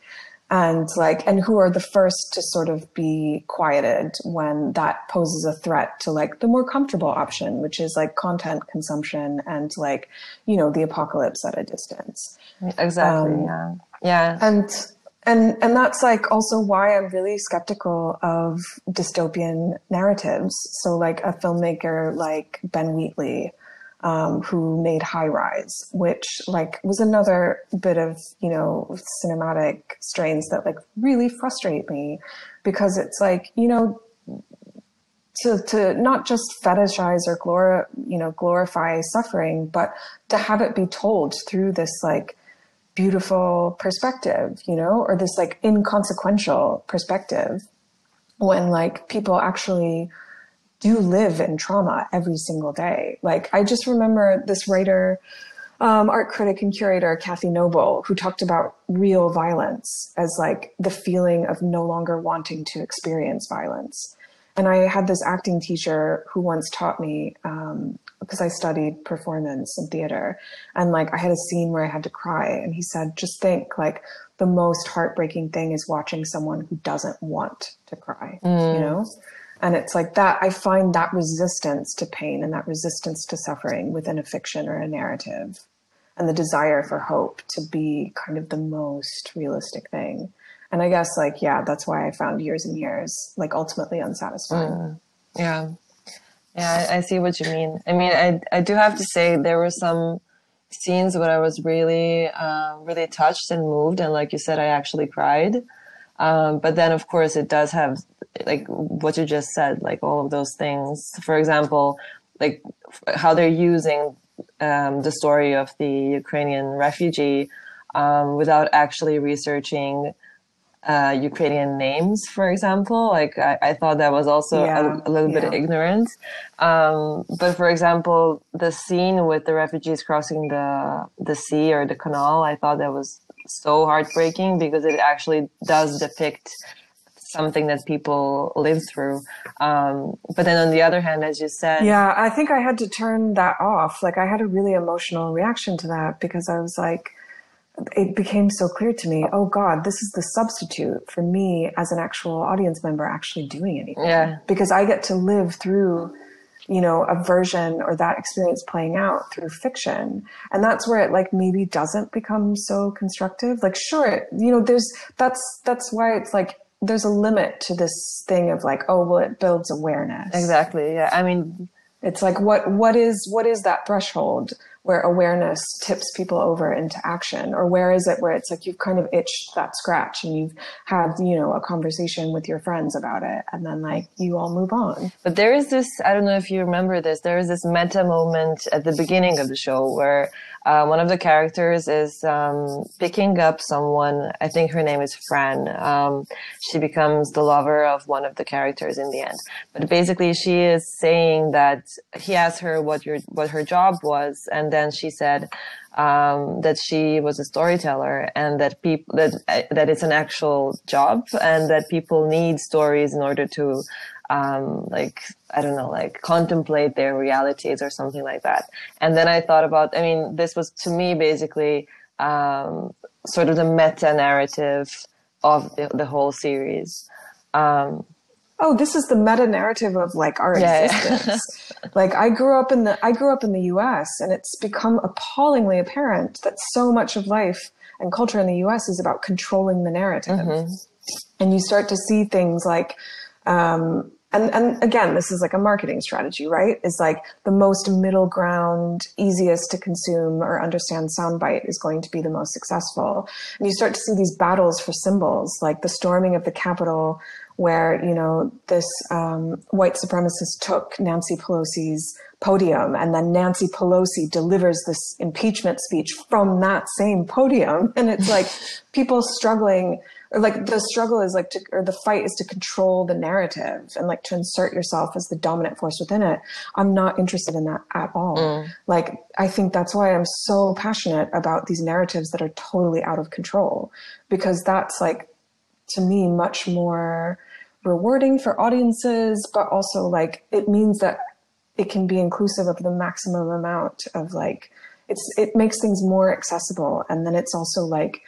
And like, and who are the first to sort of be quieted when that poses a threat to like the more comfortable option, which is like content consumption and like, you know, the apocalypse at a distance. Exactly. Um, yeah. Yeah. And, and and that's like also why I'm really skeptical of dystopian narratives. So like a filmmaker like Ben Wheatley, um, who made High Rise, which like was another bit of you know cinematic strains that like really frustrate me because it's like you know to to not just fetishize or glor you know glorify suffering, but to have it be told through this like beautiful perspective, you know, or this like inconsequential perspective when like people actually do live in trauma every single day. Like I just remember this writer, um, art critic and curator Kathy Noble, who talked about real violence as like the feeling of no longer wanting to experience violence. And I had this acting teacher who once taught me um, because I studied performance and theater. And like I had a scene where I had to cry and he said, just think like the most heartbreaking thing is watching someone who doesn't want to cry, mm. you know? And it's like that, I find that resistance to pain and that resistance to suffering within a fiction or a narrative and the desire for hope to be kind of the most realistic thing. And I guess like, yeah, that's why I found years and years like ultimately unsatisfying. Mm. Yeah. Yeah, I, I, see what you mean. I mean, I I do have to say there were some scenes where I was really uh, really touched and moved, and like you said, I actually cried. Um, but then, of course, it does have like what you just said, like all of those things. For example, like how they're using um, the story of the Ukrainian refugee um, without actually researching uh, Ukrainian names, for example. Like I, I thought that was also yeah, a, a, little yeah. bit ignorant. Um, but for example, the scene with the refugees crossing the the sea or the canal, I thought that was so heartbreaking because it actually does depict something that people live through. Um, but then on the other hand, as you said, yeah, I think I had to turn that off. Like I had a really emotional reaction to that because I was like it became so clear to me oh god this is the substitute for me as an actual audience member actually doing anything. Yeah. Because i get to live through you know a version or that experience playing out through fiction. And that's where it like maybe doesn't become so constructive. Like sure you know there's that's that's why it's like there's a limit to this thing of like oh well it builds awareness. Exactly yeah. I mean it's like what what is what is that threshold where awareness tips people over into action or where is it where it's like you've kind of itched that scratch and you've had you know a conversation with your friends about it and then like you all move on but there is this i don't know if you remember this there is this meta moment at the beginning of the show where uh, one of the characters is um, picking up someone. I think her name is Fran. Um, she becomes the lover of one of the characters in the end. But basically, she is saying that he asked her what your what her job was, and then she said um, that she was a storyteller and that people that that it's an actual job and that people need stories in order to um, like I don't know, like contemplate their realities or something like that. And then I thought about, I mean, this was to me basically um, sort of the meta narrative of the, the whole series. Um, oh, this is the meta narrative of like our Yeah. existence. like I grew up in the I grew up in the US and it's become appallingly apparent that so much of life and culture in the US is about controlling the narrative. And you start to see things like um and, and again, this is like a marketing strategy, right? Is like the most middle ground, easiest to consume or understand soundbite is going to be the most successful. And you start to see these battles for symbols, like the storming of the Capitol, where you know this um, white supremacist took Nancy Pelosi's podium, and then Nancy Pelosi delivers this impeachment speech from that same podium, and it's like people struggling, or like the struggle is like to, or the fight is to control the narrative and like to insert yourself as the dominant force within it. I'm not interested in that at all. Like I think that's why I'm so passionate about these narratives that are totally out of control, because that's like to me much more rewarding for audiences, but also like it means that it can be inclusive of the maximum amount of like it's it makes things more accessible. And then it's also like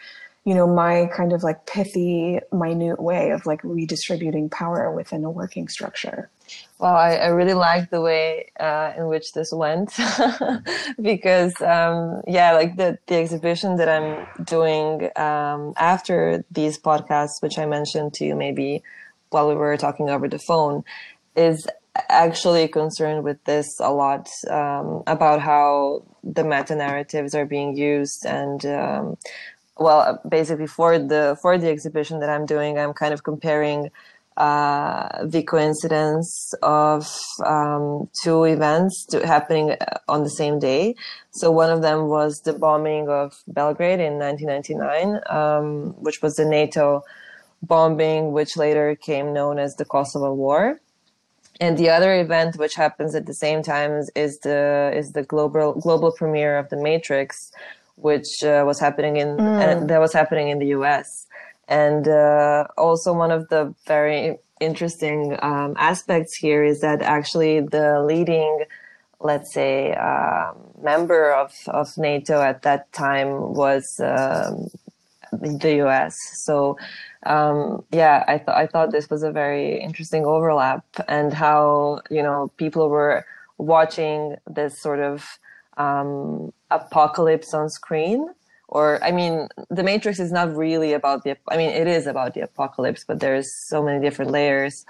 you know my kind of like pithy minute way of like redistributing power within a working structure. Well, I, I really like the way uh, in which this went. Because, um, yeah, like the, the exhibition that I'm doing um, after these podcasts, which I mentioned to you maybe while we were talking over the phone, is actually concerned with this a lot um, about how the meta narratives are being used and um, well basically for the for the exhibition that i'm doing i'm kind of comparing uh, the coincidence of um, two events to, happening on the same day. So one of them was the bombing of Belgrade in 1999, um, which was the NATO bombing, which later came known as the Kosovo War. And the other event, which happens at the same time, is, the is the global global premiere of The Matrix, which uh, was happening in uh, that was happening in the U.S. And uh, also one of the very interesting um, aspects here is that actually the leading, let's say, um, member of, of NATO at that time was um, the U.S. So um, yeah, I thought I thought this was a very interesting overlap and how you know people were watching this sort of um, apocalypse on screen. Or I mean, the Matrix is not really about the. I mean, it is about the apocalypse, but there's so many different layers.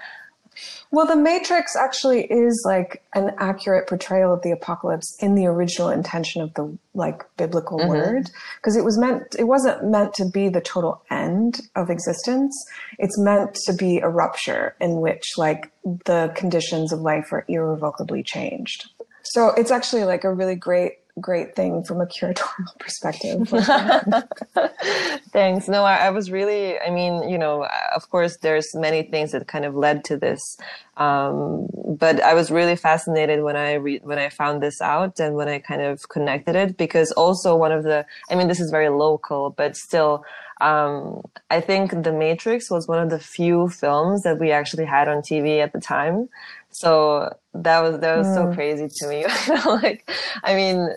Well, The Matrix actually is like an accurate portrayal of the apocalypse in the original intention of the like biblical mm-hmm. word because it was meant it wasn't meant to be the total end of existence. It's meant to be a rupture in which like the conditions of life are irrevocably changed. So it's actually like a really great great thing from a curatorial perspective. Thanks. No, I, I was really, I mean, you know, of course, there's many things that kind of led to this. Um, but I was really fascinated when I re- when I found this out and when I kind of connected it because also one of the, I mean, this is very local, but still, um, I think The Matrix was one of the few films that we actually had on TV at the time. So that was that was so crazy to me. like, I mean,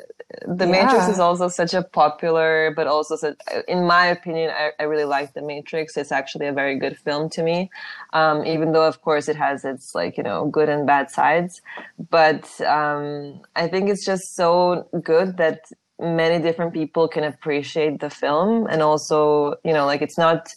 The Matrix is also such a popular, but also such, in my opinion, I, I really like The Matrix. It's actually a very good film to me, um, even though of course it has its like you know good and bad sides. But um, I think it's just so good that many different people can appreciate the film, and also you know like it's not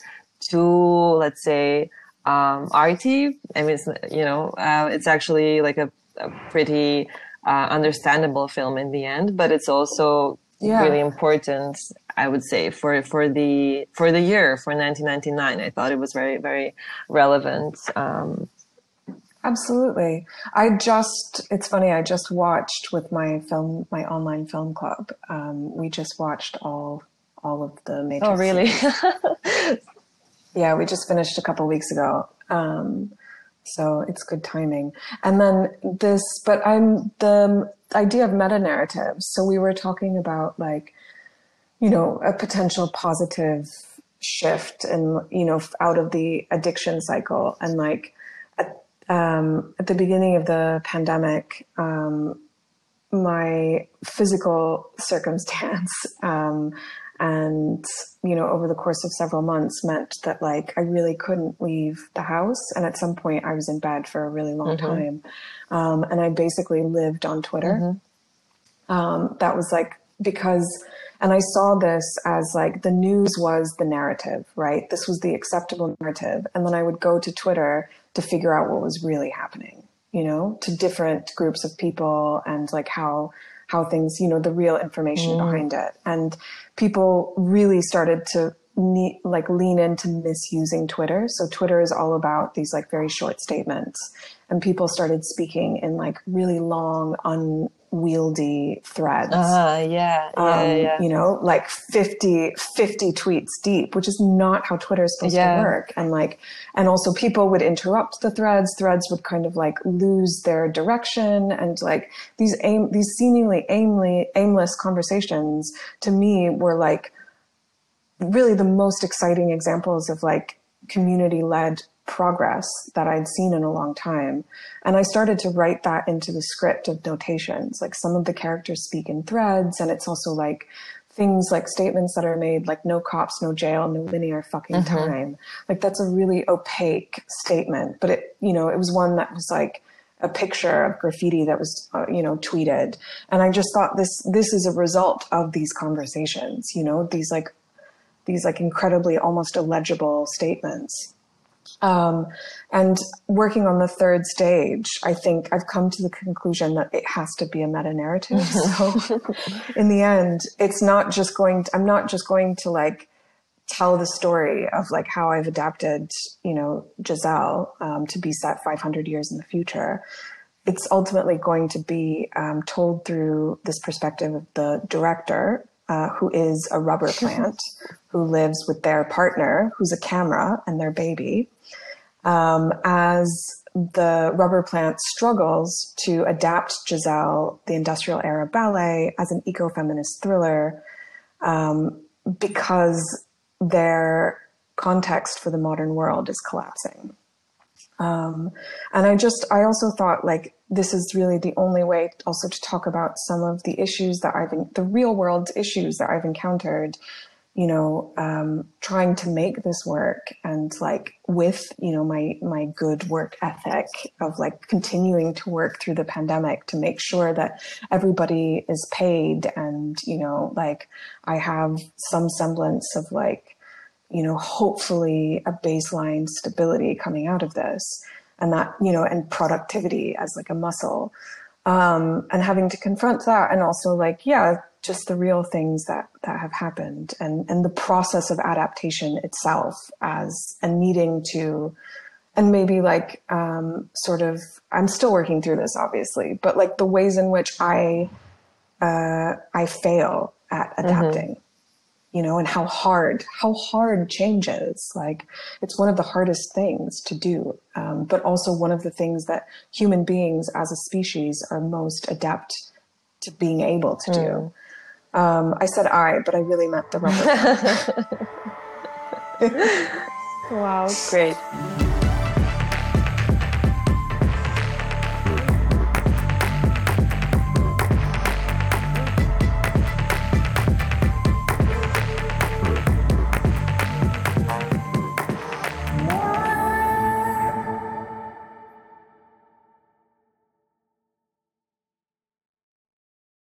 too let's say um, arty. I mean, it's, you know, uh, it's actually like a, a pretty uh, understandable film in the end, but it's also Yeah. really important. I would say for for the for the year for 1999, I thought it was very very relevant. Um, Absolutely. I just, it's funny, I just watched with my film, my online film club. Um, we just watched all, all of the Matrix. oh, really? Yeah, we just finished a couple weeks ago. Um, so it's good timing. And then this, but I'm the idea of meta narratives. So we were talking about like, you know, a potential positive shift and, you know, out of the addiction cycle. And like um, at the beginning of the pandemic, um, my physical circumstance um, and you know over the course of several months meant that like i really couldn't leave the house and at some point i was in bed for a really long Mm-hmm. time um, and i basically lived on twitter Mm-hmm. um, that was like because and i saw this as like the news was the narrative right? This was the acceptable narrative. And then i would go to twitter to figure out what was really happening you know to different groups of people and like how how things you know the real information mm. behind it. And people really started to ne- like lean into misusing twitter. So twitter is all about these like very short statements. And people started speaking in like really long unwieldy threads Ah, yeah, yeah, um, yeah. you know, like 50, 50 tweets deep, which is not how Twitter is supposed Yeah. to work. And like, and also people would interrupt the threads. Threads would kind of like lose their direction and like these aim, these seemingly aimly, aimless conversations to me were like really the most exciting examples of like community led progress that I'd seen in a long time. And I started to write that into the script of notations. Like some of the characters speak in threads, and it's also like things like statements that are made like no cops, no jail, no linear fucking time. Like that's a really opaque statement, but it, you know, it was one that was like, a picture of graffiti that was uh, you know tweeted and i just thought this this is a result of these conversations you know these like these like incredibly almost illegible statements um, and working on the third stage i think i've come to the conclusion that it has to be a meta narrative so in the end it's not just going to, i'm not just going to like tell the story of like how I've adapted, you know, Giselle um, to be set 500 years in the future. It's ultimately going to be um, told through this perspective of the director, uh, who is a rubber plant, who lives with their partner, who's a camera, and their baby, um, as the rubber plant struggles to adapt Giselle, the industrial era ballet, as an eco-feminist thriller, um, because their context for the modern world is collapsing. Um, and I just, I also thought like this is really the only way also to talk about some of the issues that I've, the real world issues that I've encountered, you know, um, trying to make this work and like with, you know, my, my good work ethic of like continuing to work through the pandemic to make sure that everybody is paid and, you know, like I have some semblance of like, you know, hopefully a baseline stability coming out of this and that, you know, and productivity as like a muscle. Um, and having to confront that and also like, yeah, just the real things that, that have happened and, and the process of adaptation itself as and needing to, and maybe like, um, sort of, I'm still working through this obviously, but like the ways in which I, uh, I fail at adapting you know, and how hard, how hard change is. Like, it's one of the hardest things to do, um, but also one of the things that human beings as a species are most adept to being able to do. Um, I said I, but I really meant the rubber. Wow, great.